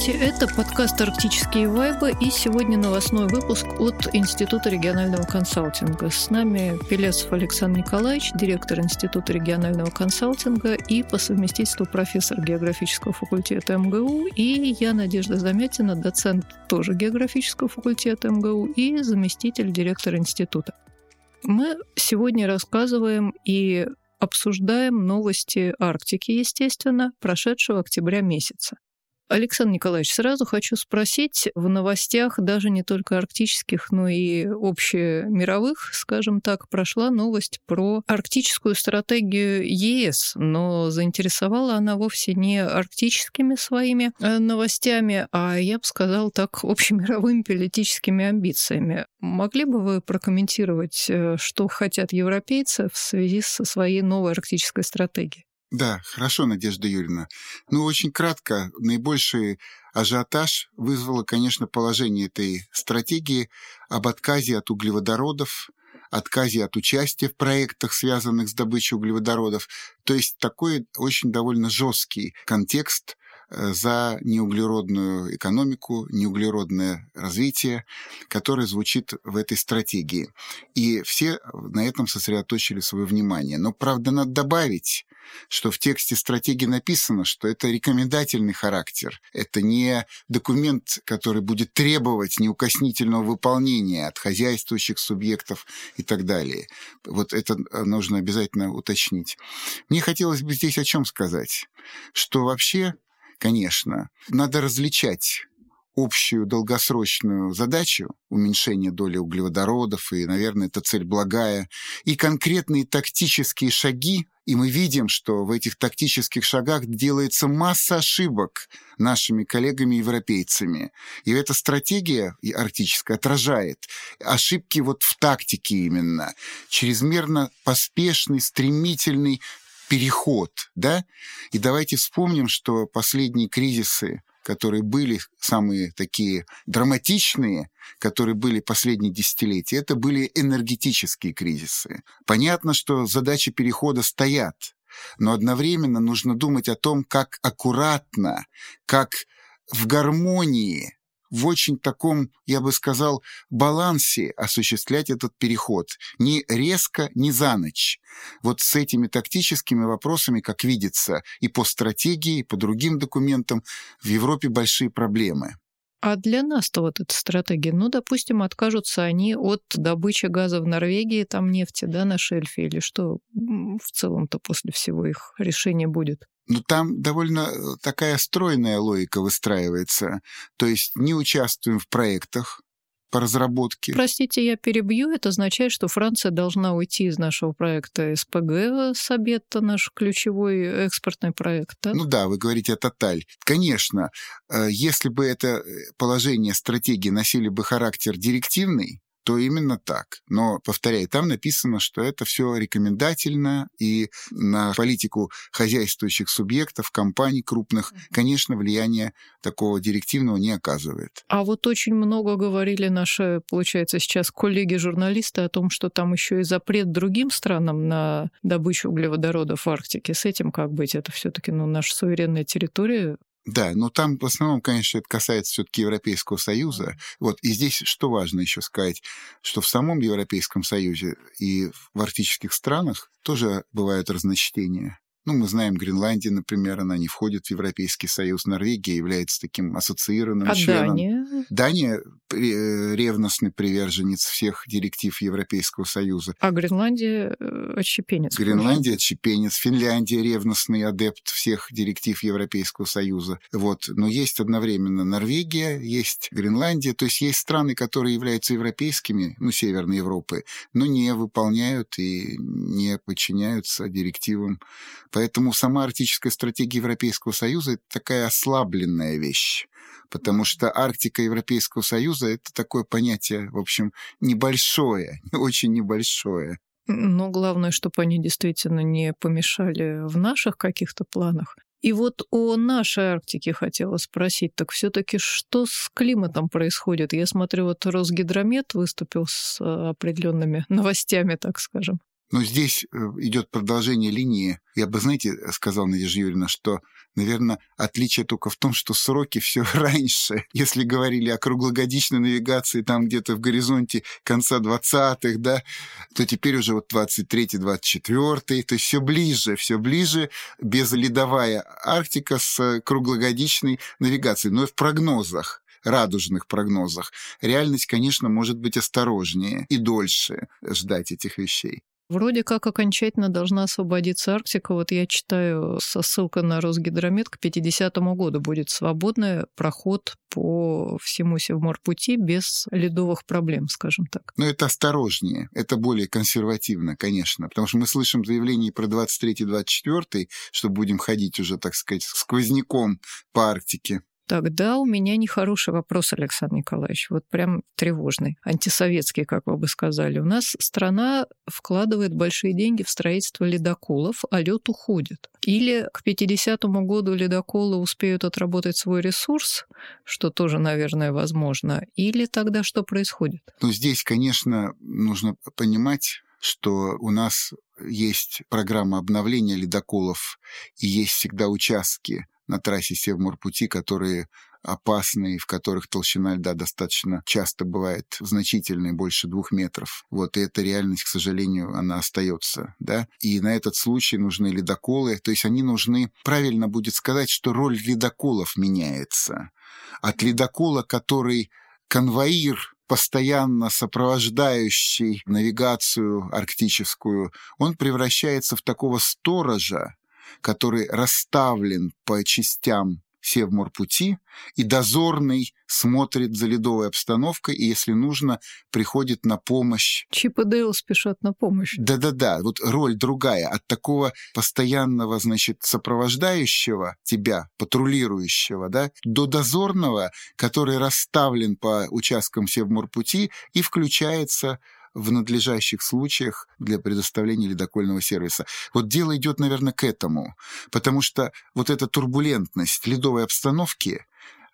Здравствуйте, это подкаст «Арктические вайбы» и сегодня новостной выпуск от Института регионального консалтинга. С нами Пелесов Александр Николаевич, директор Института регионального консалтинга и по совместительству профессор географического факультета МГУ, и я, Надежда Замятина, доцент тоже географического факультета МГУ и заместитель директора института. Мы сегодня рассказываем и обсуждаем новости Арктики, естественно, прошедшего октября месяца. Александр Николаевич, сразу хочу спросить, в новостях даже не только арктических, но и общемировых, скажем так, прошла новость про арктическую стратегию ЕС, но заинтересовала она вовсе не арктическими своими э, новостями, а, я бы сказал так, общемировыми политическими амбициями. Могли бы вы прокомментировать, э, что хотят европейцы в связи со своей новой арктической стратегией? Да, хорошо, Надежда Юрьевна. Ну, очень кратко, наибольший ажиотаж вызвало, конечно, положение этой стратегии об отказе от углеводородов, отказе от участия в проектах, связанных с добычей углеводородов. То есть такой очень довольно жесткий контекст Э, за неуглеродную экономику, неуглеродное развитие, которое звучит в этой стратегии. И все на этом сосредоточили свое внимание. Но, правда, надо добавить, что в тексте стратегии написано, что это рекомендательный характер. Это не документ, который будет требовать неукоснительного выполнения от хозяйствующих субъектов и так далее. Вот это нужно обязательно уточнить. Мне хотелось бы здесь о чем сказать. Что вообще конечно, надо различать общую долгосрочную задачу уменьшения доли углеводородов, и, наверное, эта цель благая, и конкретные тактические шаги, и мы видим, что в этих тактических шагах делается масса ошибок нашими коллегами-европейцами. И эта стратегия арктическая отражает ошибки вот в тактике именно. Чрезмерно поспешный, стремительный переход, да? И давайте вспомним, что последние кризисы, которые были самые такие драматичные, которые были последние десятилетия, это были энергетические кризисы. Понятно, что задачи перехода стоят, но одновременно нужно думать о том, как аккуратно, как в гармонии в очень таком, я бы сказал, балансе осуществлять этот переход. Не резко, не за ночь. Вот с этими тактическими вопросами, как видится, и по стратегии, и по другим документам в Европе большие проблемы. А для нас-то вот эта стратегия, ну, допустим, откажутся они от добычи газа в Норвегии, там нефти, да, на шельфе, или что в целом-то после всего их решения будет? Ну, там довольно э, такая стройная логика выстраивается. То есть не участвуем в проектах, по разработке. Простите, я перебью. Это означает, что Франция должна уйти из нашего проекта СПГ Сабетта, наш ключевой экспортный проект. Да? Ну да, вы говорите о Тоталь. Конечно, э, если бы это э, положение стратегии носили бы характер директивный, то именно так. Но, повторяю, там написано, что это все рекомендательно, и на политику хозяйствующих субъектов, компаний крупных, конечно, влияние такого директивного не оказывает. А вот очень много говорили наши, получается, сейчас коллеги-журналисты о том, что там еще и запрет другим странам на добычу углеводородов в Арктике. С этим как быть? Это все-таки ну, наша суверенная территория, да, но там в основном, конечно, это касается все-таки Европейского Союза. Вот, и здесь что важно еще сказать, что в самом Европейском Союзе и в арктических странах тоже бывают разночтения. Ну, мы знаем, Гренландия, например, она не входит в Европейский Союз. Норвегия является таким ассоциированным а членом. Дания? Дания ревностный приверженец всех директив Европейского Союза. А Гренландия э, отщепенец? Гренландия отщепенец. Финляндия ревностный адепт всех директив Европейского Союза. Вот. Но есть одновременно Норвегия, есть Гренландия. То есть есть страны, которые являются европейскими, ну, Северной Европы, но не выполняют и не подчиняются директивам Поэтому сама арктическая стратегия Европейского Союза – это такая ослабленная вещь. Потому что Арктика Европейского Союза – это такое понятие, в общем, небольшое, очень небольшое. Но главное, чтобы они действительно не помешали в наших каких-то планах. И вот о нашей Арктике хотела спросить. Так все-таки что с климатом происходит? Я смотрю, вот Росгидромет выступил с определенными новостями, так скажем. Но здесь э, идет продолжение линии. Я бы, знаете, сказал Надежда Юрьевна, что, наверное, отличие только в том, что сроки все раньше. Если говорили о круглогодичной навигации там где-то в горизонте конца 20-х, да, то теперь уже вот 23-24, то есть все ближе, все ближе, безледовая Арктика с круглогодичной навигацией. Но в прогнозах радужных прогнозах. Реальность, конечно, может быть осторожнее и дольше ждать этих вещей. Вроде как окончательно должна освободиться Арктика. Вот я читаю со ссылкой на Росгидромет к 50 году будет свободный проход по всему Севморпути без ледовых проблем, скажем так. Но это осторожнее, это более консервативно, конечно, потому что мы слышим заявление про 23-24, что будем ходить уже, так сказать, сквозняком по Арктике. Тогда у меня нехороший вопрос, Александр Николаевич, вот прям тревожный, антисоветский, как вы бы сказали. У нас страна вкладывает большие деньги в строительство ледоколов, а лед уходит. Или к 50-му году ледоколы успеют отработать свой ресурс, что тоже, наверное, возможно, или тогда что происходит? Ну, здесь, конечно, нужно понимать, что у нас есть программа обновления ледоколов и есть всегда участки на трассе Севморпути, которые опасные, в которых толщина льда достаточно часто бывает значительной, больше двух метров. Вот, и эта реальность, к сожалению, она остается, да. И на этот случай нужны ледоколы, то есть они нужны, правильно будет сказать, что роль ледоколов меняется. От ледокола, который конвоир, постоянно сопровождающий навигацию арктическую, он превращается в такого сторожа, который расставлен по частям Севморпути, и дозорный смотрит за ледовой обстановкой, и, если нужно, приходит на помощь. Чип и Дейл спешат на помощь. Да-да-да, вот роль другая. От такого постоянного, значит, сопровождающего тебя, патрулирующего, да, до дозорного, который расставлен по участкам Севморпути и включается в надлежащих случаях для предоставления ледокольного сервиса. Вот дело идет, наверное, к этому, потому что вот эта турбулентность ледовой обстановки,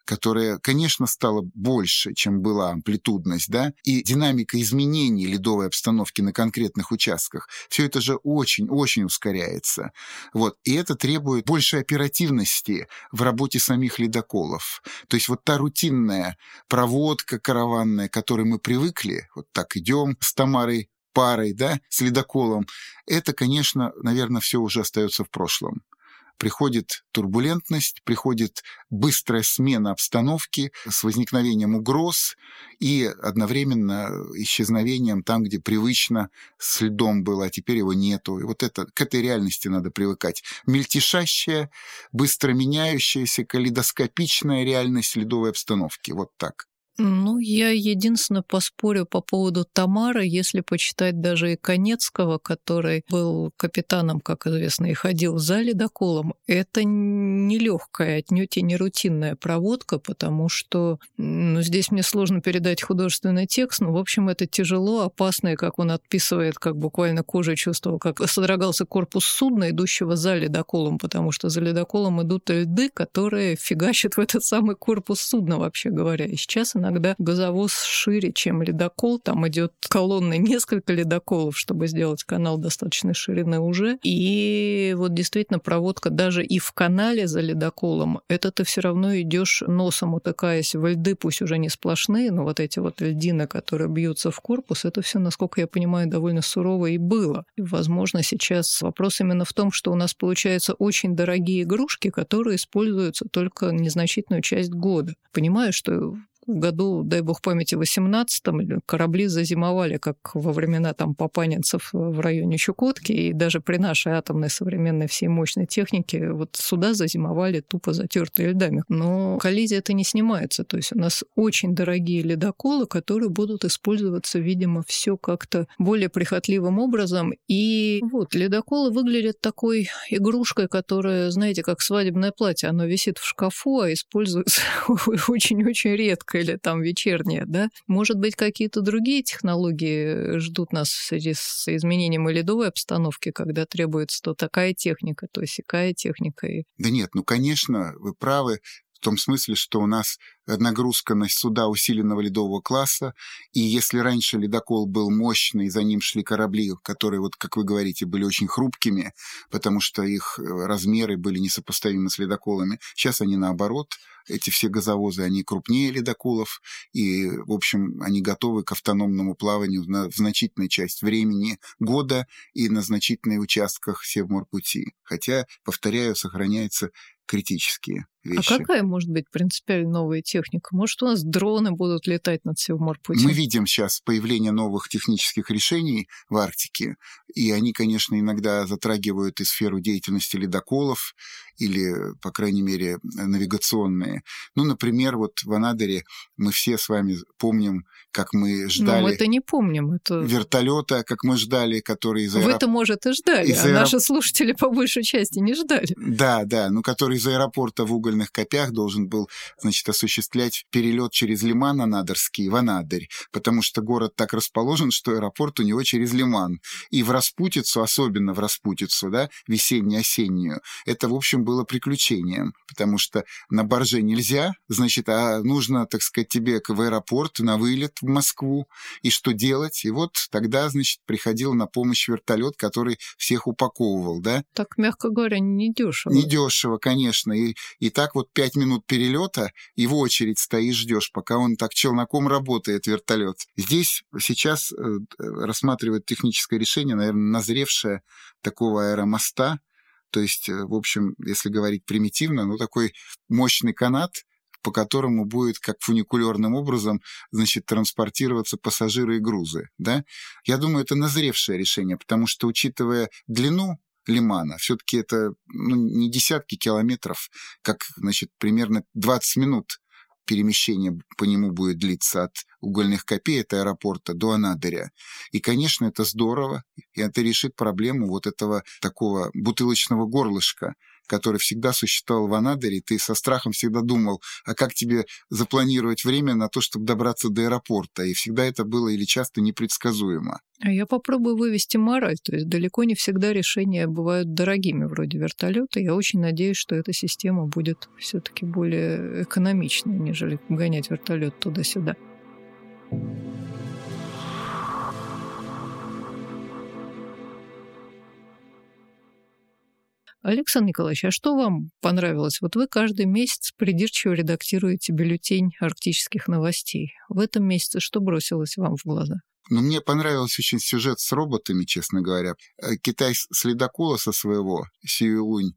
которая, конечно, стала больше, чем была амплитудность, да, и динамика изменений ледовой обстановки на конкретных участках, все это же очень-очень ускоряется. Вот. И это требует большей оперативности в работе самих ледоколов. То есть вот та рутинная проводка караванная, к которой мы привыкли, вот так идем с Тамарой парой, да, с ледоколом, это, конечно, наверное, все уже остается в прошлом приходит турбулентность, приходит быстрая смена обстановки с возникновением угроз и одновременно исчезновением там, где привычно с льдом было, а теперь его нету. И вот это, к этой реальности надо привыкать. Мельтешащая, быстро меняющаяся, калейдоскопичная реальность ледовой обстановки. Вот так. Ну, я единственно поспорю по поводу Тамары, если почитать даже и Конецкого, который был капитаном, как известно, и ходил за ледоколом. Это нелегкая, отнюдь и не рутинная проводка, потому что ну, здесь мне сложно передать художественный текст, но, в общем, это тяжело, опасно, и как он отписывает, как буквально кожей чувствовал, как содрогался корпус судна, идущего за ледоколом, потому что за ледоколом идут льды, которые фигачат в этот самый корпус судна, вообще говоря. И сейчас иногда газовоз шире, чем ледокол. Там идет колонной несколько ледоколов, чтобы сделать канал достаточной ширины уже. И вот действительно проводка даже и в канале за ледоколом, это ты все равно идешь носом утыкаясь в льды, пусть уже не сплошные, но вот эти вот льдины, которые бьются в корпус, это все, насколько я понимаю, довольно сурово и было. И, возможно, сейчас вопрос именно в том, что у нас получаются очень дорогие игрушки, которые используются только незначительную часть года. Понимаю, что году, дай бог памяти, 18-м корабли зазимовали, как во времена там папанинцев в районе Чукотки, и даже при нашей атомной современной всей мощной технике вот сюда зазимовали тупо затертые льдами. Но коллизия это не снимается, то есть у нас очень дорогие ледоколы, которые будут использоваться, видимо, все как-то более прихотливым образом. И вот ледоколы выглядят такой игрушкой, которая, знаете, как свадебное платье, оно висит в шкафу, а используется очень-очень редко или там вечерняя, да. Может быть, какие-то другие технологии ждут нас в связи с изменением ледовой обстановки, когда требуется то такая техника, то сякая техника. Да нет, ну, конечно, вы правы. в том смысле, что у нас нагрузка на суда усиленного ледового класса, и если раньше ледокол был мощный, за ним шли корабли, которые, вот как вы говорите, были очень хрупкими, потому что их размеры были несопоставимы с ледоколами, сейчас они наоборот – эти все газовозы, они крупнее ледоколов, и, в общем, они готовы к автономному плаванию на, в значительной часть времени года и на значительных участках Севморпути. Хотя, повторяю, сохраняется критические а вещи. А какая может быть принципиально новая техника? Может, у нас дроны будут летать над Севморпутем? Мы видим сейчас появление новых технических решений в Арктике, и они, конечно, иногда затрагивают и сферу деятельности ледоколов, или, по крайней мере, навигационные. Ну, например, вот в Анадыре мы все с вами помним, как мы ждали... Мы это не помним. Это... Вертолета, как мы ждали, который из аэроп... Вы-то, может, и ждали, из а аэроп... наши слушатели по большей части не ждали. Да, да, ну, который из аэропорта в Уголь угольных копях должен был, значит, осуществлять перелет через Лиман Анадырский в Анадырь, потому что город так расположен, что аэропорт у него через Лиман. И в Распутицу, особенно в Распутицу, да, весенне-осеннюю, это, в общем, было приключением, потому что на барже нельзя, значит, а нужно, так сказать, тебе в аэропорт, на вылет в Москву, и что делать? И вот тогда, значит, приходил на помощь вертолет, который всех упаковывал, да? Так, мягко говоря, не дешево. Не дешево, конечно. И, и так вот пять минут перелета, и в очередь стоишь, ждешь, пока он так челноком работает, вертолет. Здесь сейчас э, рассматривают техническое решение, наверное, назревшее такого аэромоста, то есть, э, в общем, если говорить примитивно, ну, такой мощный канат, по которому будет как фуникулерным образом, значит, транспортироваться пассажиры и грузы, да? Я думаю, это назревшее решение, потому что, учитывая длину Лимана. Все-таки это ну, не десятки километров, как, значит, примерно 20 минут перемещение по нему будет длиться от угольных копей от аэропорта до Анадыря. И, конечно, это здорово, и это решит проблему вот этого такого бутылочного горлышка, который всегда существовал в Анадыре, ты со страхом всегда думал, а как тебе запланировать время на то, чтобы добраться до аэропорта, и всегда это было или часто непредсказуемо. А я попробую вывести мораль, то есть далеко не всегда решения бывают дорогими, вроде вертолета. Я очень надеюсь, что эта система будет все-таки более экономичной, нежели гонять вертолет туда-сюда. Александр Николаевич, а что вам понравилось? Вот вы каждый месяц придирчиво редактируете бюллетень арктических новостей. В этом месяце что бросилось вам в глаза? Ну, мне понравился очень сюжет с роботами, честно говоря. Э, Китай с ледокола со своего, Сиюлунь,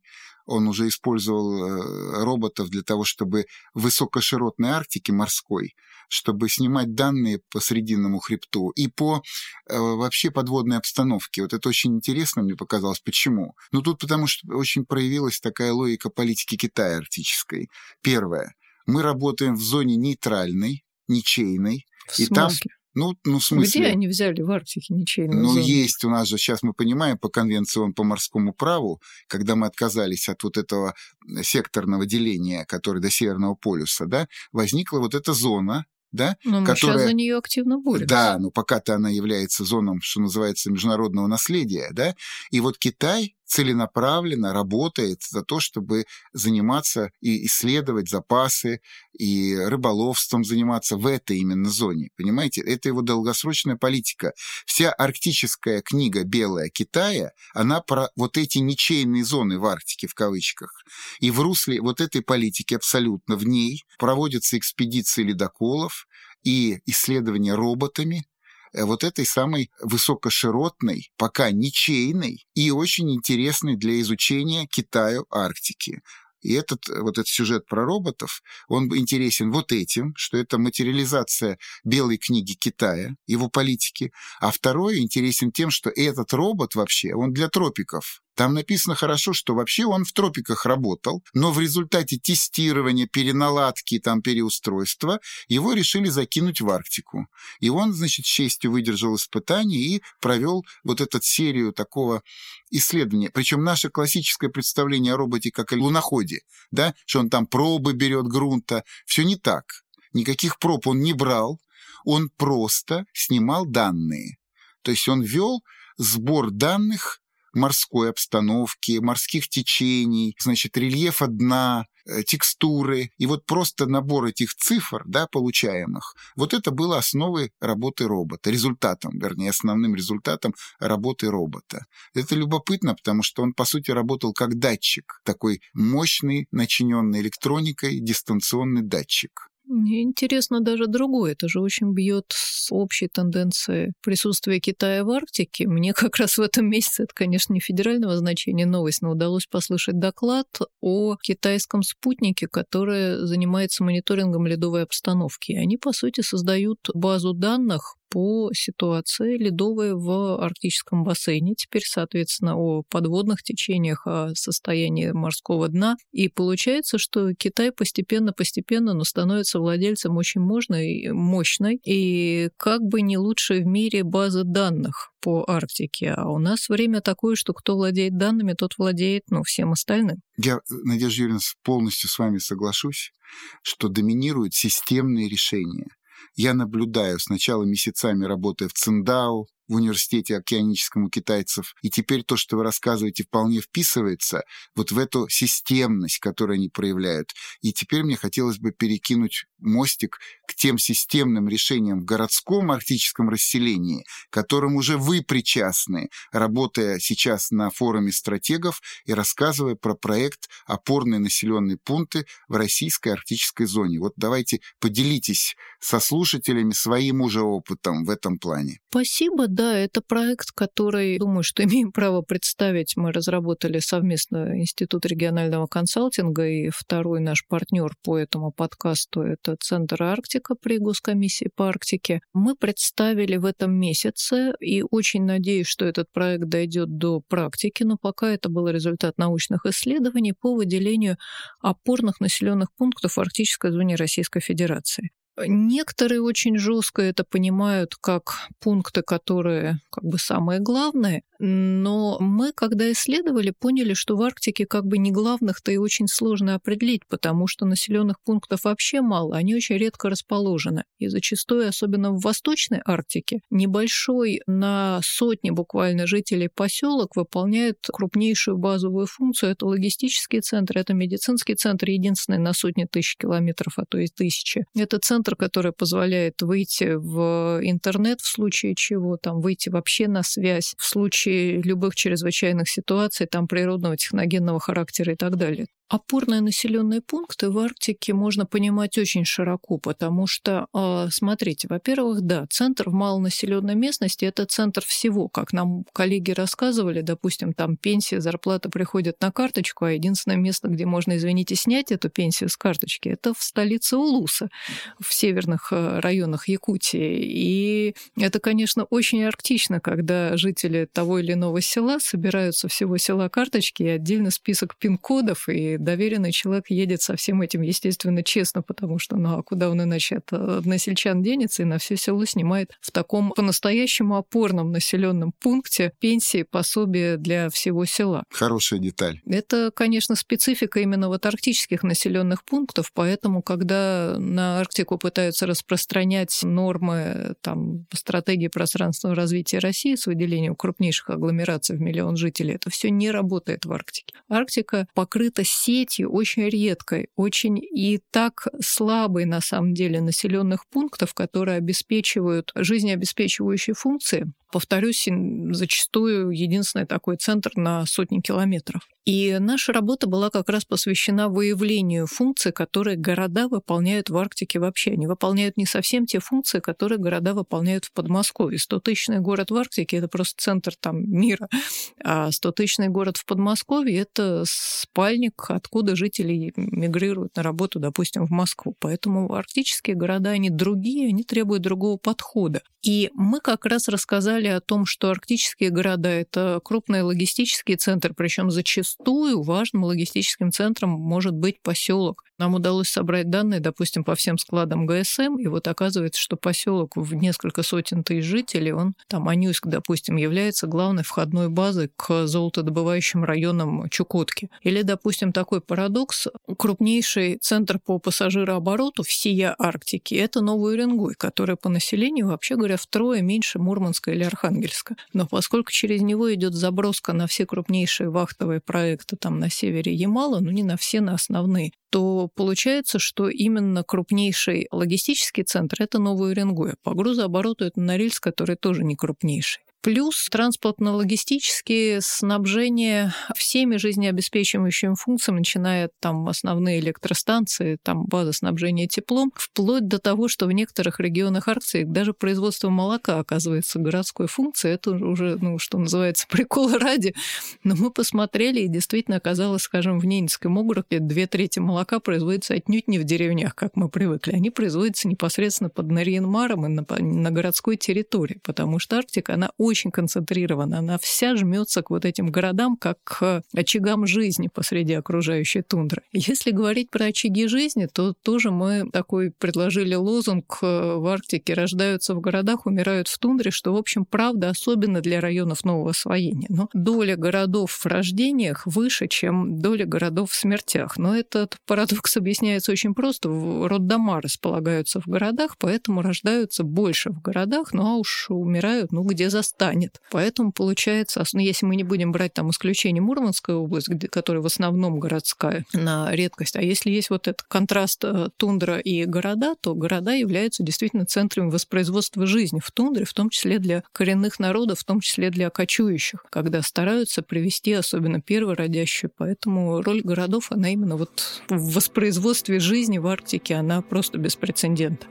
он уже использовал э, роботов для того, чтобы в высокоширотной Арктике морской, чтобы снимать данные по Срединному хребту и по э, вообще подводной обстановке. Вот это очень интересно мне показалось. Почему? Ну, тут потому что очень проявилась такая логика политики Китая арктической. Первое. Мы работаем в зоне нейтральной, ничейной, в и смысле? там ну, ну, в смысле... Где они взяли в Арктике ничейную Ну, зону? есть у нас же, сейчас мы понимаем, по конвенции он по морскому праву, когда мы отказались от вот этого секторного деления, который до Северного полюса, да, возникла вот эта зона, да, но мы которая... сейчас за нее активно боремся. Да, но пока-то она является зоном, что называется, международного наследия, да, и вот Китай целенаправленно работает за то, чтобы заниматься и исследовать запасы, и рыболовством заниматься в этой именно зоне. Понимаете, это его долгосрочная политика. Вся арктическая книга «Белая Китая», она про вот эти ничейные зоны в Арктике, в кавычках. И в русле вот этой политики абсолютно в ней проводятся экспедиции ледоколов, и исследования роботами, вот этой самой высокоширотной, пока ничейной и очень интересной для изучения Китаю Арктики. И этот, э, вот этот сюжет про роботов, он интересен вот этим, что это материализация белой книги Китая, его политики. А второй интересен тем, что этот робот вообще, он для тропиков. Там написано хорошо, что вообще он в тропиках работал, но в результате тестирования, переналадки, там, переустройства его решили закинуть в Арктику. И он, значит, с честью выдержал испытание и провел вот эту серию такого исследования. Причем наше классическое представление о роботе как о луноходе, да, что он там пробы берет грунта, все не так. Никаких проб он не брал, он просто снимал данные. То есть он вел сбор данных морской обстановки, морских течений, значит, рельефа дна, э, текстуры. И вот просто набор этих цифр, да, получаемых, вот это было основой работы робота, результатом, вернее, основным результатом работы робота. Это любопытно, потому что он, по сути, работал как датчик, такой мощный, начиненный электроникой дистанционный датчик. Мне интересно даже другое. Это же очень бьет с общей тенденцией присутствия Китая в Арктике. Мне как раз в этом месяце, это, конечно, не федерального значения новость, но удалось послушать доклад о китайском спутнике, который занимается мониторингом ледовой обстановки. Они, по сути, создают базу данных по ситуации ледовой в арктическом бассейне, теперь, соответственно, о подводных течениях, о состоянии морского дна. И получается, что Китай постепенно-постепенно, но становится владельцем очень мощной, мощной и как бы не лучшей в мире базы данных по Арктике. А у нас время такое, что кто владеет данными, тот владеет ну, всем остальным. Я, Надежда Юрьевна, полностью с вами соглашусь, что доминируют системные решения. Я наблюдаю сначала месяцами работая в Циндау, в университете океаническом у китайцев. И теперь то, что вы рассказываете, вполне вписывается вот в эту системность, которую они проявляют. И теперь мне хотелось бы перекинуть мостик к тем системным решениям в городском арктическом расселении, которым уже вы причастны, работая сейчас на форуме стратегов и рассказывая про проект «Опорные населенные пункты в российской арктической зоне». Вот давайте поделитесь со слушателями своим уже опытом в этом плане. Спасибо. Да, это проект, который, думаю, что имеем право представить. Мы разработали совместно Институт регионального консалтинга, и второй наш партнер по этому подкасту – это Центр Арктика при Госкомиссии по Арктике. Мы представили в этом месяце, и очень надеюсь, что этот проект дойдет до практики, но пока это был результат научных исследований по выделению опорных населенных пунктов в арктической зоне Российской Федерации. Некоторые очень жестко это понимают как пункты, которые как бы самые главные, но мы, когда исследовали, поняли, что в Арктике как бы не главных-то и очень сложно определить, потому что населенных пунктов вообще мало, они очень редко расположены. И зачастую, особенно в Восточной Арктике, небольшой на сотни буквально жителей поселок выполняет крупнейшую базовую функцию. Это логистический центр, это медицинский центр, единственный на сотни тысяч километров, а то и тысячи. Это центр, который позволяет выйти в интернет в случае чего, там выйти вообще на связь в случае случае любых чрезвычайных ситуаций, там природного техногенного характера и так далее. Опорные населенные пункты в Арктике можно понимать очень широко, потому что, а, смотрите, во-первых, да, центр в малонаселенной местности – это центр всего. Как нам коллеги рассказывали, допустим, там пенсия, зарплата приходят на карточку, а единственное место, где можно, извините, снять эту пенсию с карточки, это в столице Улуса, в северных э, районах Якутии. И это, конечно, очень арктично, когда жители того или иного села собираются всего села карточки и отдельно список пин-кодов и доверенный человек едет со всем этим, естественно, честно, потому что, ну, а куда он иначе от односельчан денется и на все село снимает в таком по-настоящему опорном населенном пункте пенсии, пособие для всего села. Хорошая деталь. Это, конечно, специфика именно вот арктических населенных пунктов, поэтому, когда на Арктику пытаются распространять нормы там, стратегии пространственного развития России с выделением крупнейших агломераций в миллион жителей, это все не работает в Арктике. Арктика покрыта сетью очень редкой, очень и так слабой на самом деле населенных пунктов, которые обеспечивают жизнеобеспечивающие функции. Повторюсь, зачастую единственный такой центр на сотни километров. И наша работа была как раз посвящена выявлению функций, которые города выполняют в Арктике вообще. Они выполняют не совсем те функции, которые города выполняют в Подмосковье. 100-тысячный город в Арктике – это просто центр там мира, а 100-тысячный город в Подмосковье – это спальник, откуда жители мигрируют на работу, допустим, в Москву. Поэтому арктические города, они другие, они требуют другого подхода. И мы как раз рассказали о том, что арктические города – это крупные логистические центры, причем зачастую важным логистическим центром может быть поселок. Нам удалось собрать данные, допустим, по всем складам ГСМ, и вот оказывается, что поселок в несколько сотен тысяч жителей, он, там, Анюск, допустим, является главной входной базой к золотодобывающим районам Чукотки. Или, допустим, такой парадокс, крупнейший центр по пассажирообороту всея Арктики – это Новый Уренгой, который по населению, вообще говоря, втрое меньше Мурманска или Архангельска. Но поскольку через него идет заброска на все крупнейшие вахтовые проекты там на севере Ямала, ну не на все, на основные, то получается, что именно крупнейший логистический центр – это Новый Уренгой. По грузообороту это Норильск, который тоже не крупнейший. Плюс транспортно-логистические снабжение всеми жизнеобеспечивающими функциями, начиная от там основные электростанции, там база снабжения теплом, вплоть до того, что в некоторых регионах Арктики даже производство молока оказывается городской функцией. Это уже, ну, что называется, приколы ради. Но мы посмотрели, и действительно оказалось, скажем, в Ненецком округе две трети молока производится отнюдь не в деревнях, как мы привыкли. Они производятся непосредственно под Нарьенмаром и на, на городской территории, потому что Арктика, она очень концентрирована, она вся жмется к вот этим городам, как к очагам жизни посреди окружающей тундры. Если говорить про очаги жизни, то тоже мы такой предложили лозунг э, в Арктике «Рождаются в городах, умирают в тундре», что, в общем, правда, особенно для районов нового освоения. Но доля городов в рождениях выше, чем доля городов в смертях. Но этот парадокс объясняется очень просто. Роддома располагаются в городах, поэтому рождаются больше в городах, ну а уж умирают, ну, где заставят станет. Поэтому получается, ну, если мы не будем брать там исключение Мурманская область, где, которая в основном городская на редкость, а если есть вот этот контраст э, тундра и города, то города являются действительно центрами воспроизводства жизни в тундре, в том числе для коренных народов, в том числе для кочующих, когда стараются привести особенно первородящую. Поэтому роль городов, она именно вот в воспроизводстве жизни в Арктике, она просто беспрецедентна.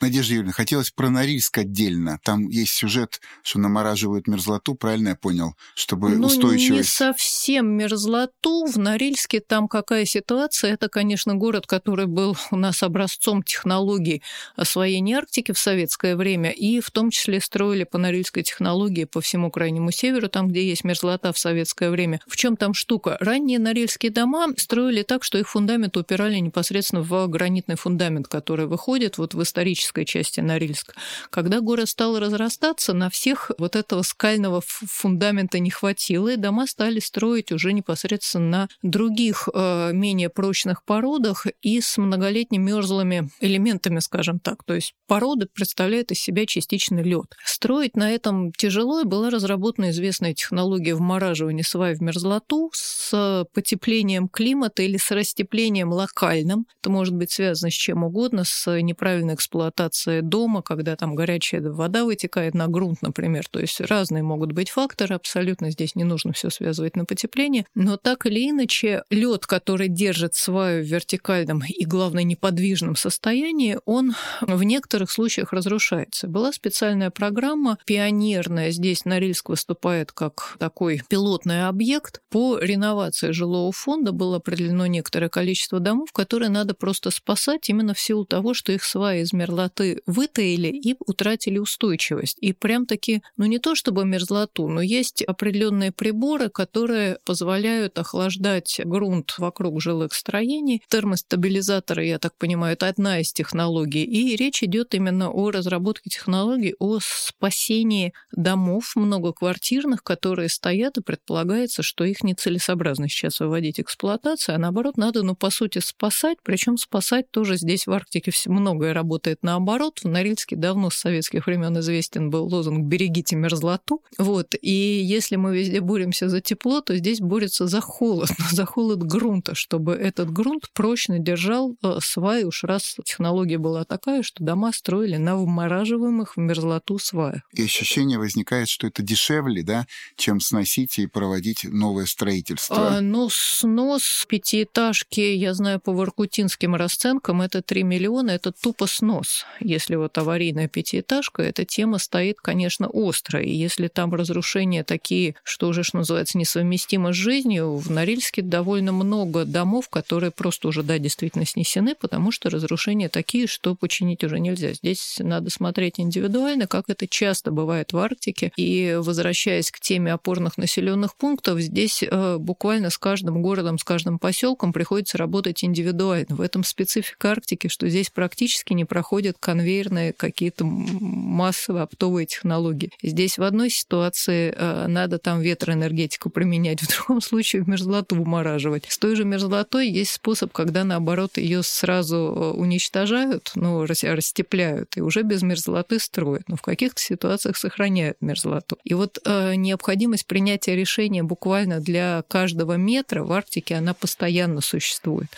Надежда Юрьевна, хотелось про Норильск отдельно. Там есть сюжет, что намораживают мерзлоту, правильно я понял? Чтобы ну, устойчивость... не совсем мерзлоту. В Норильске там какая ситуация? Это, конечно, город, который был у нас образцом технологий освоения Арктики в советское время, и в том числе строили по норильской технологии по всему Крайнему Северу, там, где есть мерзлота в советское время. В чем там штука? Ранние норильские дома строили так, что их фундаменты упирали непосредственно в гранитный фундамент, который выходит вот в исторический исторической части Норильска. Когда город стал разрастаться, на всех вот этого скального фундамента не хватило, и дома стали строить уже непосредственно на других э, менее прочных породах и с многолетними мерзлыми элементами, скажем так. То есть породы представляют из себя частичный лед. Строить на этом тяжело, и была разработана известная технология вмораживания свай в мерзлоту с потеплением климата или с растеплением локальным. Это может быть связано с чем угодно, с неправильной эксплуатацией эксплуатации дома, когда там горячая вода вытекает на грунт, например. То есть разные могут быть факторы, абсолютно здесь не нужно все связывать на потепление. Но так или иначе, лед, который держит сваю в вертикальном и, главное, неподвижном состоянии, он в некоторых случаях разрушается. Была специальная программа пионерная, здесь Норильск выступает как такой пилотный объект по реновации жилого фонда. Было определено некоторое количество домов, которые надо просто спасать именно в силу того, что их свая из мерзлоты вытаили и утратили устойчивость. И прям-таки, ну не то чтобы мерзлоту, но есть определенные приборы, которые позволяют охлаждать грунт вокруг жилых строений. Термостабилизаторы, я так понимаю, это одна из технологий. И речь идет именно о разработке технологий, о спасении домов многоквартирных, которые стоят, и предполагается, что их нецелесообразно сейчас выводить эксплуатацию, а наоборот, надо, ну, по сути, спасать, причем спасать тоже здесь в Арктике многое работает наоборот. В Норильске давно с советских времен известен был лозунг «берегите мерзлоту». Вот. И если мы везде боремся за тепло, то здесь борются за холод, за холод грунта, чтобы этот грунт прочно держал э, сваи. Уж раз технология была такая, что дома строили на вмораживаемых в мерзлоту сваях. И ощущение возникает, что это дешевле, да, чем сносить и проводить новое строительство. А, ну, снос пятиэтажки, я знаю, по воркутинским расценкам, это 3 миллиона, это тупо снос если вот аварийная пятиэтажка, эта тема стоит, конечно, остро. И если там разрушения такие, что уже, что называется, несовместимы с жизнью, в Норильске довольно много домов, которые просто уже, да, действительно снесены, потому что разрушения такие, что починить уже нельзя. Здесь надо смотреть индивидуально, как это часто бывает в Арктике. И возвращаясь к теме опорных населенных пунктов, здесь э, буквально с каждым городом, с каждым поселком приходится работать индивидуально. В этом специфика Арктики, что здесь практически не используют конвейерные какие-то массовые оптовые технологии. Здесь в одной ситуации э, надо там ветроэнергетику применять, в другом случае мерзлоту вымораживать. С той же мерзлотой есть способ, когда наоборот ее сразу э, уничтожают, ну, растепляют, и уже без мерзлоты строят. Но в каких-то ситуациях сохраняют мерзлоту. И вот э, необходимость принятия решения буквально для каждого метра в Арктике, она постоянно существует.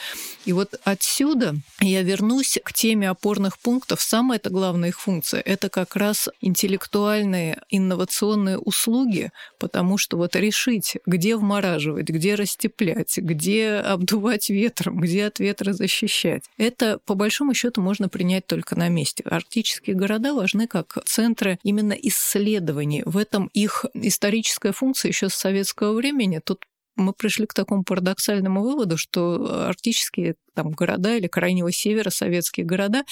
И вот отсюда я вернусь к теме опорных пунктов. Самая это главная их функция – это как раз интеллектуальные инновационные услуги, потому что вот решить, где вмораживать, где растеплять, где обдувать ветром, где от ветра защищать, это по большому счету можно принять только на месте. Арктические города важны как центры именно исследований. В этом их историческая функция еще с советского времени. Тут мы пришли к такому парадоксальному выводу, что арктические там, города или крайнего севера советские города,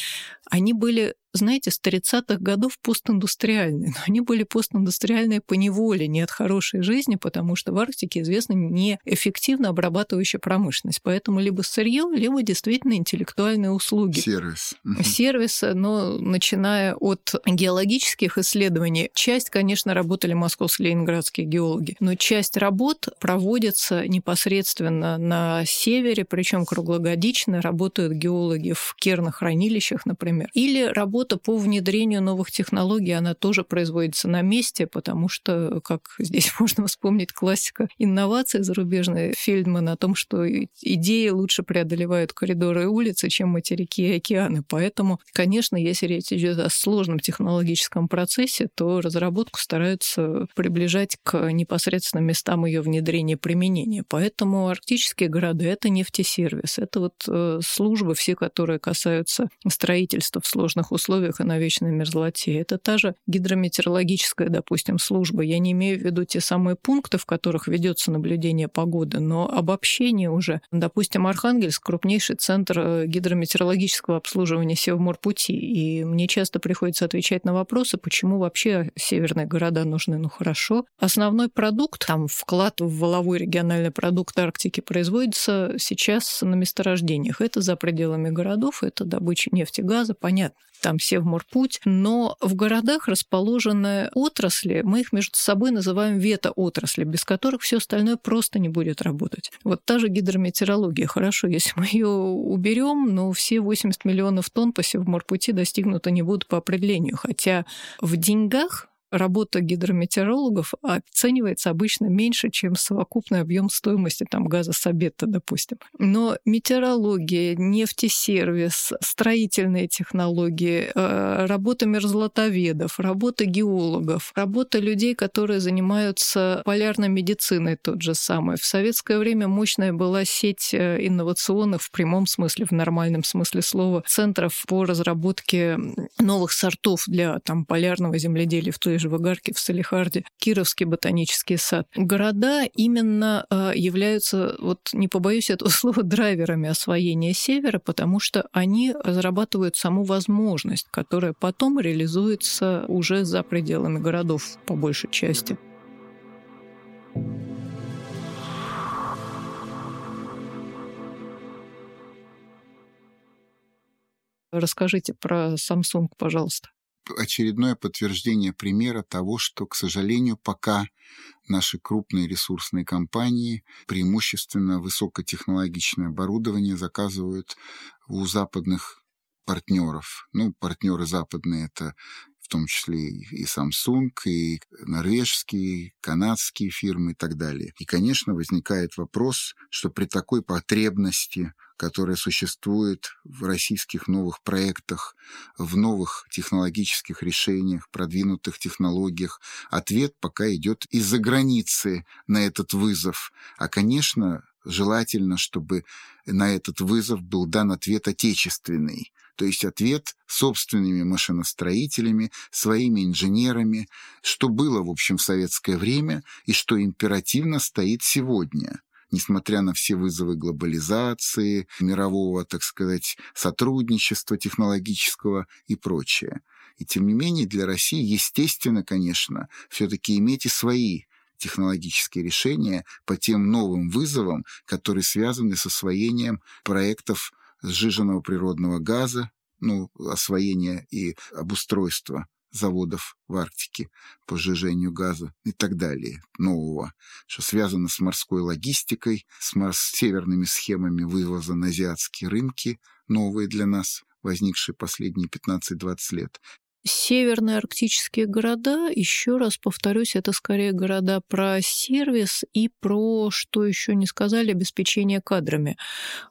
они были знаете, с 30-х годов постиндустриальные. Но они были постиндустриальные по неволе, не от хорошей жизни, потому что в Арктике известна неэффективно обрабатывающая промышленность. Поэтому либо сырье, либо действительно интеллектуальные услуги. Сервис. Сервис, но начиная от геологических исследований, часть, конечно, работали московские ленинградские геологи, но часть работ проводится непосредственно на севере, причем круглогодично работают геологи в кернохранилищах, например, или работают работа по внедрению новых технологий, она тоже производится на месте, потому что, как здесь можно вспомнить классика инноваций зарубежной Фельдмана о том, что идеи лучше преодолевают коридоры и улицы, чем материки и океаны. Поэтому, конечно, если речь идет о сложном технологическом процессе, то разработку стараются приближать к непосредственным местам ее внедрения и применения. Поэтому арктические города — это нефтесервис, это вот э, службы все, которые касаются строительства в сложных условиях, условиях и на вечной мерзлоте. Это та же гидрометеорологическая, допустим, служба. Я не имею в виду те самые пункты, в которых ведется наблюдение погоды, но обобщение уже. Допустим, Архангельск — крупнейший центр э, гидрометеорологического обслуживания Севморпути. И мне часто приходится отвечать на вопросы, почему вообще северные города нужны. Ну хорошо. Основной продукт, там вклад в воловой региональный продукт Арктики производится сейчас на месторождениях. Это за пределами городов, это добыча нефти, газа, понятно там Севморпуть, но в городах расположены отрасли, мы их между собой называем вето-отрасли, без которых все остальное просто не будет работать. Вот та же гидрометеорология, хорошо, если мы ее уберем, но все 80 миллионов тонн по Севморпути достигнуты не будут по определению, хотя в деньгах работа гидрометеорологов оценивается обычно меньше, чем совокупный объем стоимости там, газа Сабетта, допустим. Но метеорология, нефтесервис, строительные технологии, э, работа мерзлотоведов, работа геологов, работа людей, которые занимаются полярной медициной тот же самый. В советское время мощная была сеть э, инновационных в прямом смысле, в нормальном смысле слова, центров по разработке новых сортов для там, полярного земледелия в той той же в Игарке, в Салихарде, Кировский ботанический сад. Города именно э, являются, вот не побоюсь этого слова, драйверами освоения севера, потому что они разрабатывают саму возможность, которая потом реализуется уже за пределами городов по большей части. Расскажите про Samsung, пожалуйста очередное подтверждение примера того, что, к сожалению, пока наши крупные ресурсные компании преимущественно высокотехнологичное оборудование заказывают у западных партнеров. Ну, партнеры западные это в том числе и Samsung, и норвежские, канадские фирмы и так далее. И, конечно, возникает вопрос, что при такой потребности которая существует в российских новых проектах, в новых технологических решениях, продвинутых технологиях. Ответ пока идет из-за границы на этот вызов. А, конечно, желательно, чтобы на этот вызов был дан ответ отечественный, то есть ответ собственными машиностроителями, своими инженерами, что было, в общем, в советское время и что императивно стоит сегодня несмотря на все вызовы глобализации, мирового, так сказать, сотрудничества технологического и прочее. И тем не менее для России, естественно, конечно, все-таки иметь и свои технологические решения по тем новым вызовам, которые связаны с освоением проектов сжиженного природного газа, ну, освоения и обустройства заводов в Арктике по сжижению газа и так далее, нового, что связано с морской логистикой, с, с северными схемами вывоза на азиатские рынки, новые для нас, возникшие последние 15-20 лет. Северные арктические города, еще раз повторюсь, это скорее города про сервис и про, что еще не сказали, обеспечение кадрами.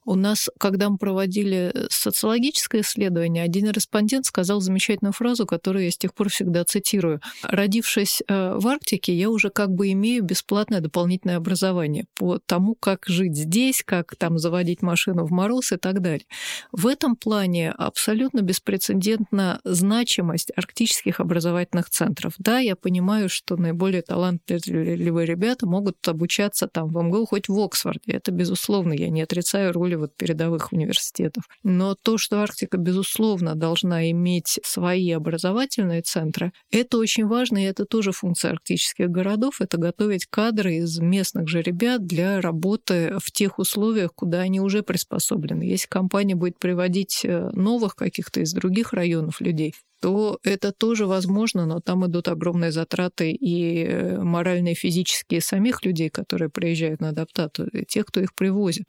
У нас, когда мы проводили социологическое исследование, один респондент сказал замечательную фразу, которую я с тех пор всегда цитирую. «Родившись э, в Арктике, я уже как бы имею бесплатное дополнительное образование по тому, как жить здесь, как там заводить машину в мороз и так далее». В этом плане абсолютно беспрецедентна значимость есть арктических образовательных центров. Да, я понимаю, что наиболее талантливые ребята могут обучаться там в МГУ, хоть в Оксфорде. Это безусловно, я не отрицаю роли вот передовых университетов. Но то, что Арктика, безусловно, должна иметь свои образовательные центры, это очень важно, и это тоже функция арктических городов, это готовить кадры из местных же ребят для работы в тех условиях, куда они уже приспособлены. Если компания будет приводить э, новых каких-то из других районов людей, то это тоже возможно, но там идут огромные затраты и э, моральные, и физические самих людей, которые приезжают на адаптацию, и тех, кто их привозит.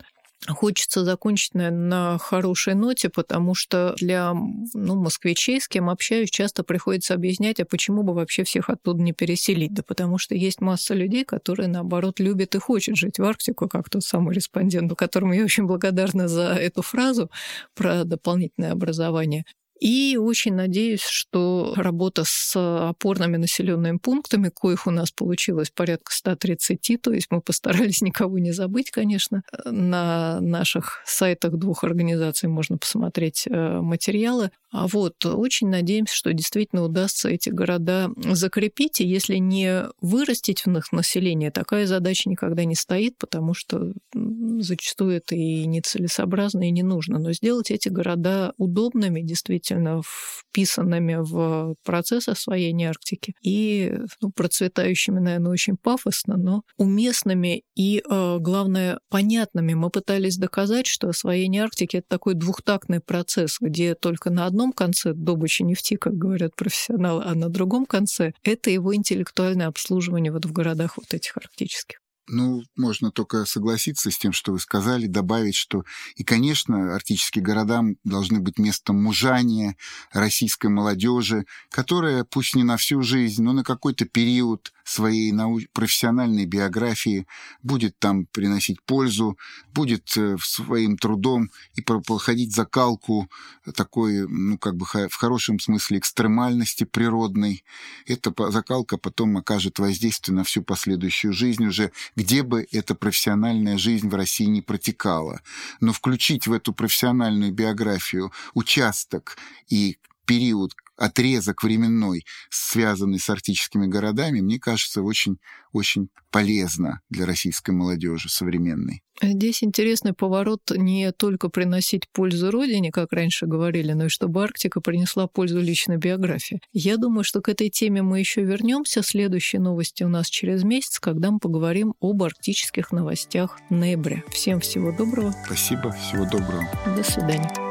Хочется закончить, наверное, на хорошей ноте, потому что для ну, москвичей, с кем общаюсь, часто приходится объяснять, а почему бы вообще всех оттуда не переселить? Да потому что есть масса людей, которые, наоборот, любят и хотят жить в Арктику, как тот самый респондент, которому я очень благодарна за эту фразу про дополнительное образование. И очень надеюсь, что работа с опорными населенными пунктами, коих у нас получилось порядка 130, то есть мы постарались никого не забыть, конечно. На наших сайтах двух организаций можно посмотреть э, материалы. А вот очень надеемся, что действительно удастся эти города закрепить, и если не вырастить в них население, такая задача никогда не стоит, потому что зачастую это и нецелесообразно, и не нужно. Но сделать эти города удобными, действительно вписанными в процесс освоения Арктики и ну, процветающими, наверное, очень пафосно, но уместными и, э, главное, понятными. Мы пытались доказать, что освоение Арктики — это такой двухтактный процесс, где только на одном конце добыча нефти, как говорят профессионалы, а на другом конце — это его интеллектуальное обслуживание вот в городах вот этих арктических. Ну, можно только согласиться с тем, что вы сказали, добавить, что и, конечно, арктические города должны быть местом мужания российской молодежи, которая, пусть не на всю жизнь, но на какой-то период своей нау- профессиональной биографии будет там приносить пользу, будет э, своим трудом и проходить закалку такой, ну, как бы в хорошем смысле экстремальности природной. Эта закалка потом окажет воздействие на всю последующую жизнь уже где бы эта профессиональная жизнь в России не протекала. Но включить в эту профессиональную биографию участок и период, отрезок временной, связанный с арктическими городами, мне кажется, очень, очень полезно для российской молодежи современной. Здесь интересный поворот не только приносить пользу Родине, как раньше говорили, но и чтобы Арктика принесла пользу личной биографии. Я думаю, что к этой теме мы еще вернемся. Следующие новости у нас через месяц, когда мы поговорим об арктических новостях ноября. Всем всего доброго. Спасибо, всего доброго. До свидания.